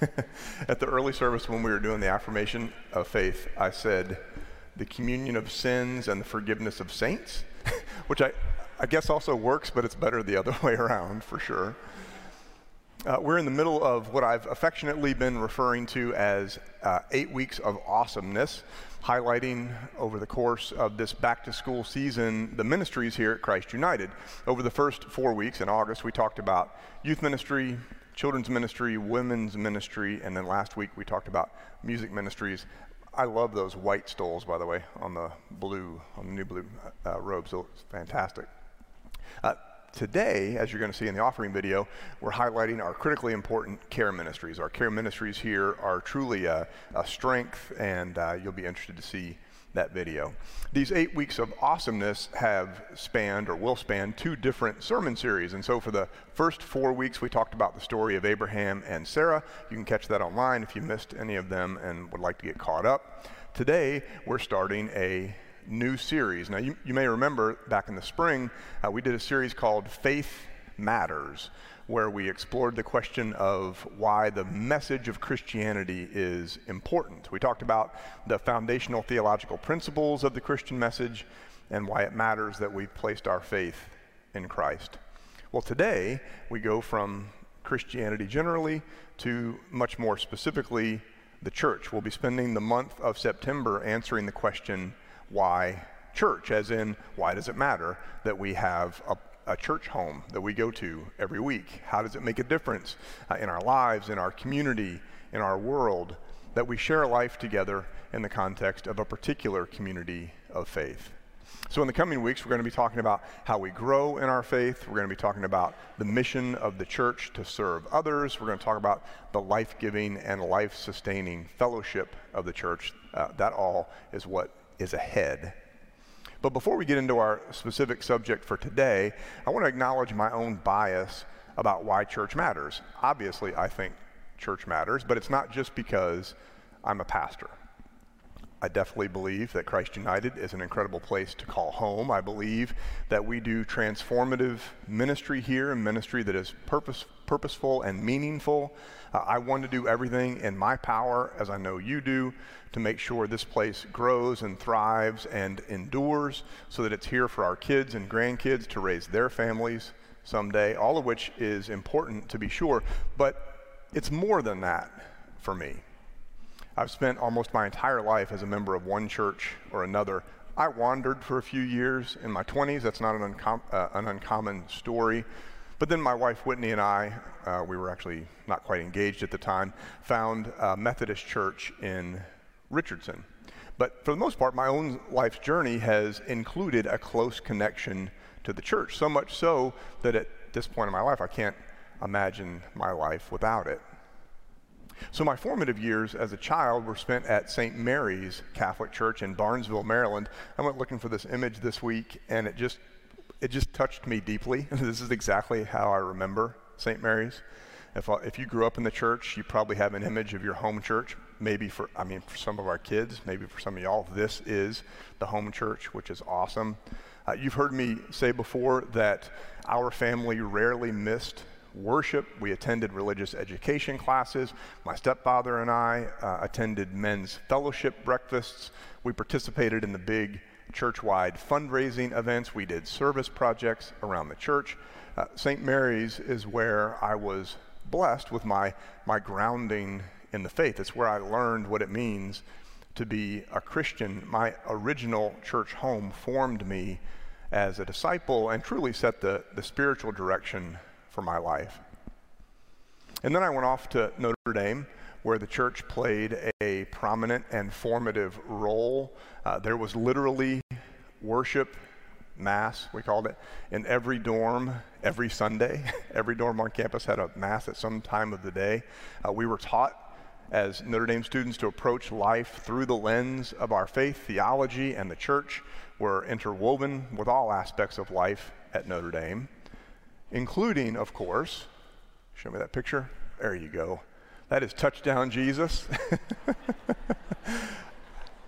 At the early service, when we were doing the affirmation of faith, I said, the communion of sins and the forgiveness of saints, which I, I guess also works, but it's better the other way around for sure. Uh, we're in the middle of what I've affectionately been referring to as uh, eight weeks of awesomeness, highlighting over the course of this back to school season the ministries here at Christ United. Over the first four weeks in August, we talked about youth ministry, children's ministry, women's ministry, and then last week we talked about music ministries. I love those white stoles, by the way, on the blue, on the new blue uh, robes. It's fantastic. Uh, today, as you're going to see in the offering video, we're highlighting our critically important care ministries. Our care ministries here are truly a, a strength, and uh, you'll be interested to see that video. These eight weeks of awesomeness have spanned or will span two different sermon series. And so for the first four weeks, we talked about the story of Abraham and Sarah. You can catch that online if you missed any of them and would like to get caught up. Today, we're starting a new series. Now, you, you may remember back in the spring, uh, we did a series called Faith Matters, where we explored the question of why the message of Christianity is important. We talked about the foundational theological principles of the Christian message and why it matters that we've placed our faith in Christ. Well, today we go from Christianity generally to much more specifically the church. We'll be spending the month of September answering the question why church, as in, why does it matter that we have a, a church home that we go to every week? How does it make a difference uh, in our lives, in our community, in our world, that we share life together in the context of a particular community of faith? So, in the coming weeks, we're going to be talking about how we grow in our faith. We're going to be talking about the mission of the church to serve others. We're going to talk about the life giving and life sustaining fellowship of the church. Uh, that all is what is ahead. But before we get into our specific subject for today, I want to acknowledge my own bias about why church matters. Obviously, I think church matters, but it's not just because I'm a pastor. I definitely believe that Christ United is an incredible place to call home. I believe that we do transformative ministry here, and ministry that is purpose, purposeful and meaningful. Uh, I want to do everything in my power, as I know you do, to make sure this place grows and thrives and endures so that it's here for our kids and grandkids to raise their families someday, all of which is important to be sure. But it's more than that for me. I've spent almost my entire life as a member of one church or another. I wandered for a few years in my 20s. That's not an, uncom- uh, an uncommon story. But then my wife Whitney and I, uh, we were actually not quite engaged at the time, found a Methodist church in Richardson. But for the most part, my own life's journey has included a close connection to the church, so much so that at this point in my life, I can't imagine my life without it. So my formative years as a child were spent at St. Mary's Catholic Church in Barnesville, Maryland. I went looking for this image this week, and it just it just touched me deeply. this is exactly how I remember St. Mary's. If, uh, if you grew up in the church, you probably have an image of your home church. Maybe for, I mean, for some of our kids, maybe for some of y'all, this is the home church, which is awesome. Uh, you've heard me say before that our family rarely missed worship. We attended religious education classes. My stepfather and I uh, attended men's fellowship breakfasts. We participated in the big church-wide fundraising events. We did service projects around the church. Uh, St. Mary's is where I was blessed with my, my grounding in the faith. It's where I learned what it means to be a Christian. My original church home formed me as a disciple and truly set the, the spiritual direction for my life. And then I went off to Notre Dame, where the church played a prominent and formative role. Uh, there was literally worship, mass, we called it, in every dorm every Sunday. every dorm on campus had a mass at some time of the day. Uh, we were taught as Notre Dame students to approach life through the lens of our faith, theology, and the church were interwoven with all aspects of life at Notre Dame including, of course, show me that picture. There you go. That is touchdown Jesus.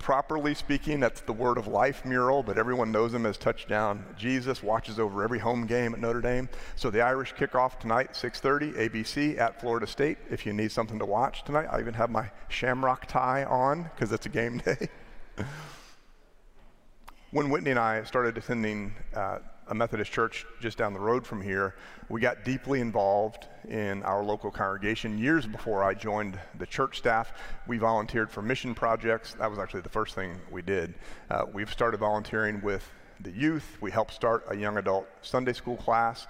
properly speaking, that's the Word of Life mural, but everyone knows him as Touchdown Jesus. Watches over every home game at Notre Dame. So the Irish kickoff tonight, 6:30, ABC at Florida State. If you need something to watch tonight, I even have my Shamrock tie on because it's a game day. when Whitney and I started attending uh, a Methodist church just down the road from here, we got deeply involved in our local congregation. Years before I joined the church staff, we volunteered for mission projects. That was actually the first thing we did. Uh, we've started volunteering with the youth. We helped start a young adult Sunday school class.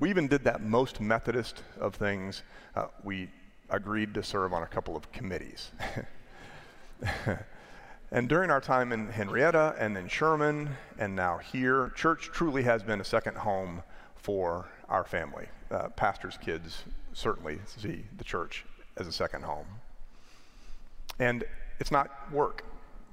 We even did that most Methodist of things. Uh, we agreed to serve on a couple of committees. And during our time in Henrietta and then Sherman and now here, church truly has been a second home for our family. Uh, pastors' kids certainly see the church as a second home. And it's not work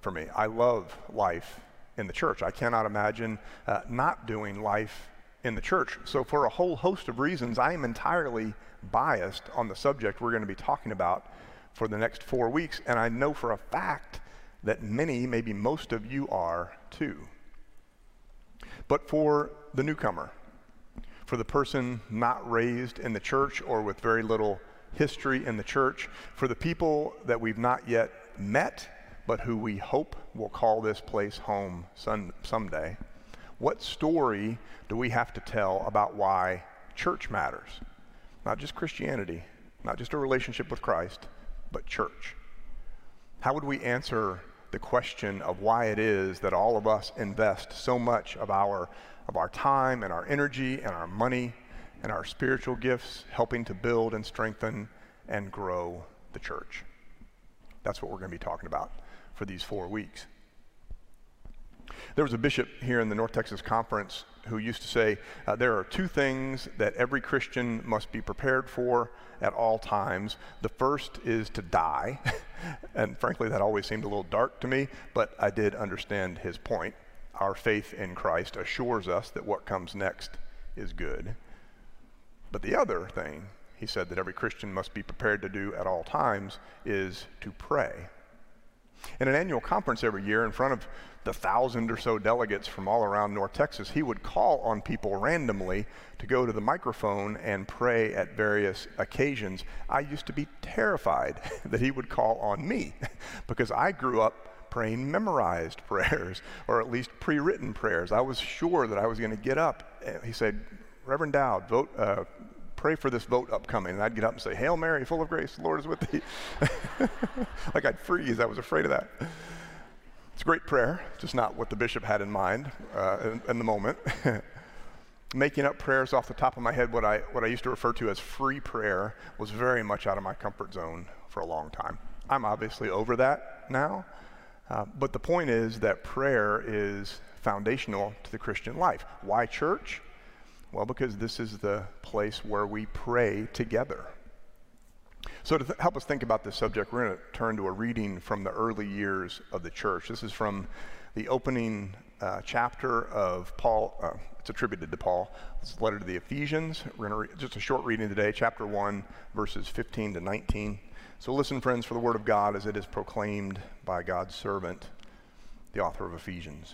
for me. I love life in the church. I cannot imagine uh, not doing life in the church. So, for a whole host of reasons, I am entirely biased on the subject we're going to be talking about for the next four weeks. And I know for a fact that many, maybe most of you are too. But for the newcomer, for the person not raised in the church or with very little history in the church, for the people that we've not yet met, but who we hope will call this place home some, someday, what story do we have to tell about why church matters? Not just Christianity, not just a relationship with Christ, but church. How would we answer the question of why it is that all of us invest so much of our, of our time and our energy and our money and our spiritual gifts helping to build and strengthen and grow the church. That's what we're going to be talking about for these four weeks. There was a bishop here in the North Texas Conference who used to say uh, there are two things that every Christian must be prepared for at all times. The first is to die, and frankly, that always seemed a little dark to me, but I did understand his point. Our faith in Christ assures us that what comes next is good. But the other thing he said that every Christian must be prepared to do at all times is to pray. In an annual conference every year, in front of the thousand or so delegates from all around North Texas, he would call on people randomly to go to the microphone and pray at various occasions. I used to be terrified that he would call on me because I grew up praying memorized prayers or at least pre written prayers. I was sure that I was going to get up. He said, Reverend Dowd, vote, uh, pray for this vote upcoming. And I'd get up and say, Hail Mary, full of grace, the Lord is with thee. like I'd freeze. I was afraid of that. It's a great prayer, just not what the bishop had in mind uh, in, in, the moment. Making up prayers off the top of my head, what I, what I used to refer to as free prayer, was very much out of my comfort zone for a long time. I'm obviously over that now, uh, but the point is that prayer is foundational to the Christian life. Why church? Well, because this is the place where we pray together. So, to help us think about this subject, we're going to turn to a reading from the early years of the church. This is from the opening uh, chapter of Paul. Uh, it's attributed to Paul. A letter to the Ephesians. We're going to just a short reading today, chapter 1, verses 15 to 19. So, listen, friends, for the word of God as it is proclaimed by God's servant, the author of Ephesians.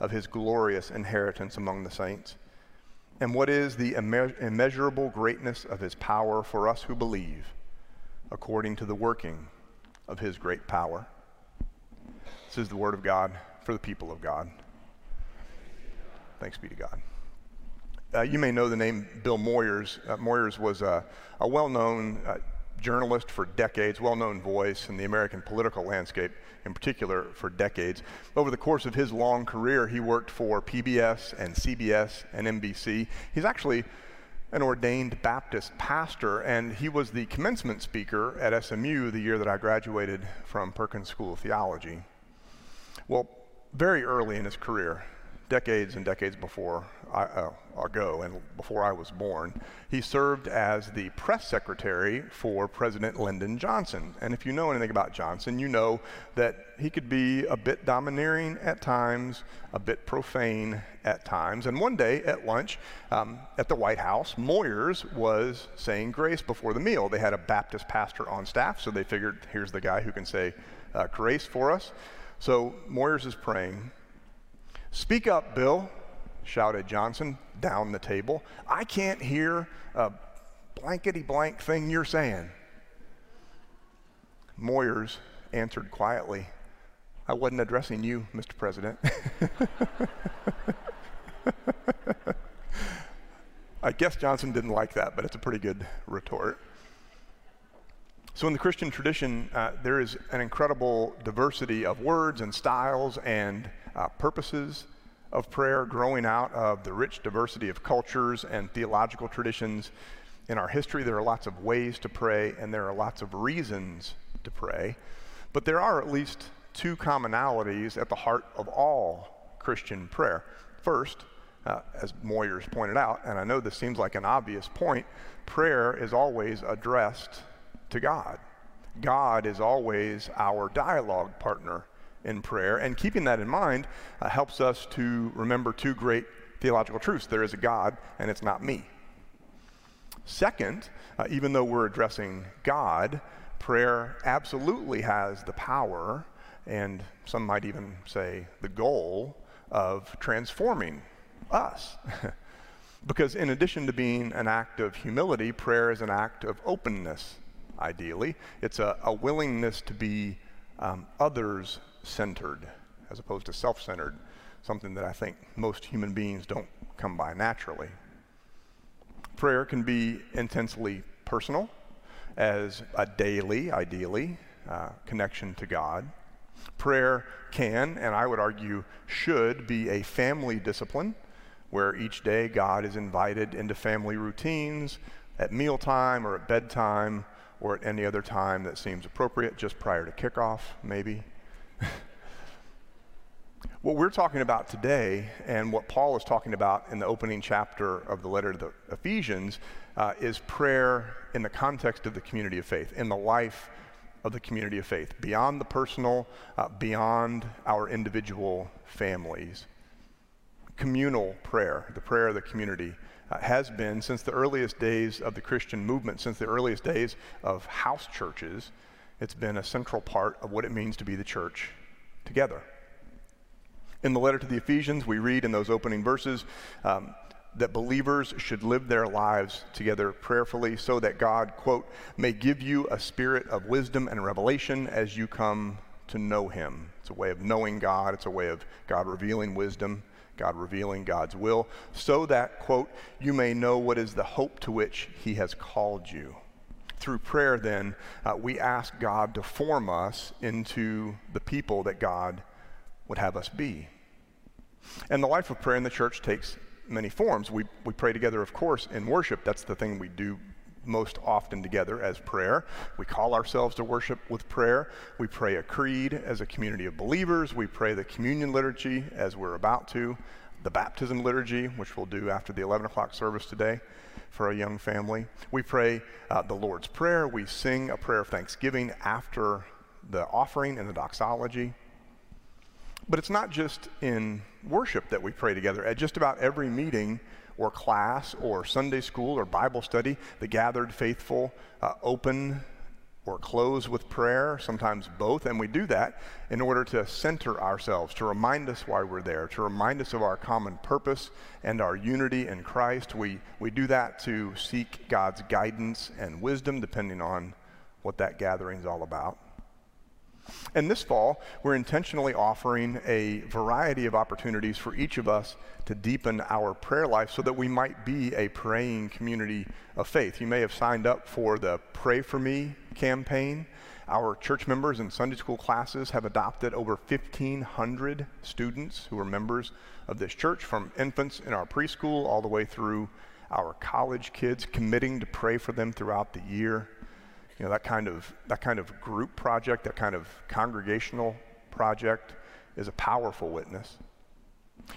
of his glorious inheritance among the saints. And what is the immeasurable greatness of his power for us who believe, according to the working of his great power? This is the word of God for the people of God. Thanks be to God. Uh, you may know the name Bill Moyers. Uh, Moyers was a, a well known uh, journalist for decades, well known voice in the American political landscape, in particular for decades. Over the course of his long career, he worked for PBS and CBS and NBC. He's actually an ordained Baptist pastor, and he was the commencement speaker at SMU the year that I graduated from Perkins School of Theology. Well, very early in his career, decades and decades before I, uh, ago and before I was born, he served as the press secretary for President Lyndon Johnson. And if you know anything about Johnson, you know that he could be a bit domineering at times, a bit profane at times. And one day at lunch um, at the White House, Moyers was saying grace before the meal. They had a Baptist pastor on staff, so they figured here's the guy who can say uh, grace for us. So Moyers is praying. Speak up, Bill, shouted Johnson down the table. I can't hear a blankety blank thing you're saying. Moyers answered quietly, I wasn't addressing you, Mr. President. I guess Johnson didn't like that, but it's a pretty good retort. So, in the Christian tradition, uh, there is an incredible diversity of words and styles and uh, purposes of prayer growing out of the rich diversity of cultures and theological traditions. In our history, there are lots of ways to pray, and there are lots of reasons to pray. But there are at least two commonalities at the heart of all Christian prayer. First, uh, as Moyers pointed out, and I know this seems like an obvious point, prayer is always addressed to God. God is always our dialogue partner in prayer. And keeping that in mind uh, helps us to remember two great theological truths there is a God, and it's not me. Second, uh, even though we're addressing God, prayer absolutely has the power, and some might even say the goal, of transforming us. because in addition to being an act of humility, prayer is an act of openness ideally. It's a, a willingness to be um, others centered as opposed to self centered, something that I think most human beings don't come by naturally. Prayer can be intensely personal, as a daily, ideally, uh, connection to God. Prayer can, and I would argue should, be a family discipline where each day God is invited into family routines at mealtime or at bedtime or at any other time that seems appropriate, just prior to kickoff, maybe. What we're talking about today, and what Paul is talking about in the opening chapter of the letter to the Ephesians, uh, is prayer in the context of the community of faith, in the life of the community of faith, beyond the personal, uh, beyond our individual families. Communal prayer, the prayer of the community uh, has been since the earliest days of the Christian movement, since the earliest days of house churches. It's been a central part of what it means to be the church together. In the letter to the Ephesians, we read in those opening verses um, that believers should live their lives together prayerfully so that God, quote, may give you a spirit of wisdom and revelation as you come to know Him. It's a way of knowing God, it's a way of God revealing wisdom God revealing God's will, so that, quote, you may know what is the hope to which He has called you. Through prayer, then, uh, we ask God to form us into the people that God would have us be. And the life of prayer in the church takes many forms. We, we pray together, of course, in worship. That's the thing we do most often together as prayer. We call ourselves to worship with prayer. We pray a creed as a community of believers. We pray the communion liturgy as we're about to, the baptism liturgy, which we'll do after the 11 o'clock service today for a young family. We pray uh, the Lord's Prayer. We sing a prayer of thanksgiving after the offering and the doxology. But it's not just in worship that we pray together. At just about every meeting, or class or Sunday school or Bible study, the gathered faithful uh, open or close with prayer, sometimes both, and we do that in order to center ourselves, to remind us why we're there, to remind us of our common purpose and our unity in Christ. We, we do that to seek God's guidance and wisdom, depending on what that gathering is all about. And this fall, we're intentionally offering a variety of opportunities for each of us to deepen our prayer life so that we might be a praying community of faith. You may have signed up for the Pray For Me campaign. Our church members and Sunday school classes have adopted over 1,500 students who are members of this church, from infants in our preschool all the way through our college kids, committing to pray for them throughout the year you know, that kind of, that kind of group project, that kind of congregational project is a powerful witness.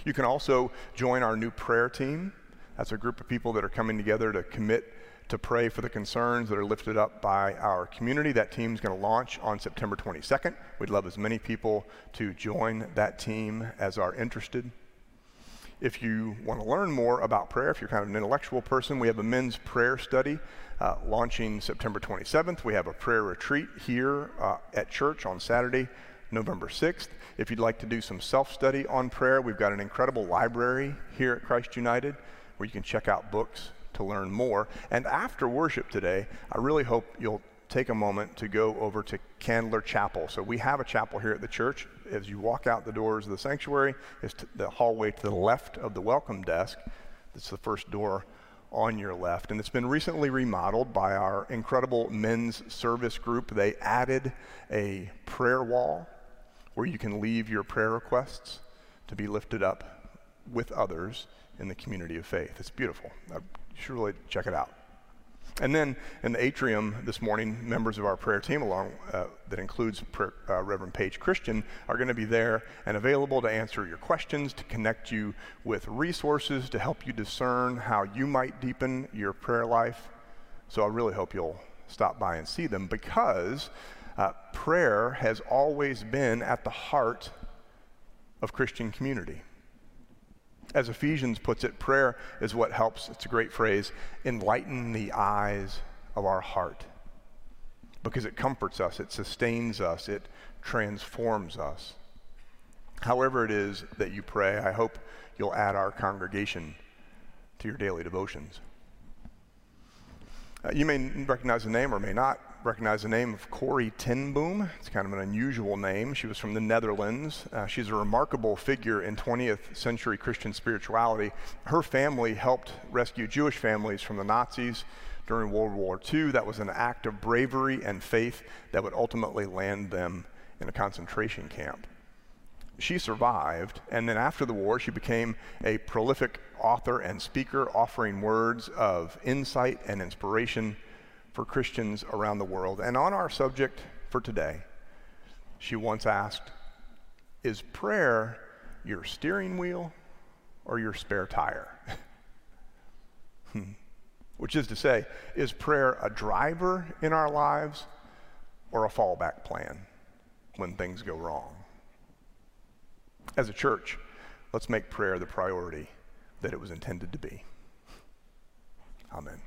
You can also join our new prayer team. That's a group of people that are coming together to commit to pray for the concerns that are lifted up by our community. That team is going to launch on September 22nd. We'd love as many people to join that team as are interested. If you want to learn more about prayer, if you're kind of an intellectual person, we have a men's prayer study uh, launching September 27th. We have a prayer retreat here uh, at church on Saturday, November 6th. If you'd like to do some self study on prayer, we've got an incredible library here at Christ United where you can check out books to learn more. And after worship today, I really hope you'll take a moment to go over to Candler Chapel. So we have a chapel here at the church. As you walk out the doors of the sanctuary, is the hallway to the left of the welcome desk. It's the first door on your left. And it's been recently remodeled by our incredible men's service group. They added a prayer wall where you can leave your prayer requests to be lifted up with others in the community of faith. It's beautiful. Uh, you should really check it out. And then in the atrium this morning, members of our prayer team, along uh, that includes prayer, uh, Reverend Paige Christian, are going to be there and available to answer your questions, to connect you with resources, to help you discern how you might deepen your prayer life. So I really hope you'll stop by and see them because uh, prayer has always been at the heart of Christian community. As Ephesians puts it, prayer is what helps, it's a great phrase, enlighten the eyes of our heart. Because it comforts us, it sustains us, it transforms us. However, it is that you pray, I hope you'll add our congregation to your daily devotions. Uh, you may recognize the name or may not recognize the name of Corrie ten Boom. It's kind of an unusual name. She was from the Netherlands. Uh, she's a remarkable figure in 20th century Christian spirituality. Her family helped rescue Jewish families from the Nazis during World War II. That was an act of bravery and faith that would ultimately land them in a concentration camp. She survived, and then after the war, she became a prolific author and speaker, offering words of insight and inspiration for Christians around the world. And on our subject for today, she once asked, Is prayer your steering wheel or your spare tire? Hmm. Which is to say, is prayer a driver in our lives or a fallback plan when things go wrong? As a church, let's make prayer the priority that it was intended to be. Amen.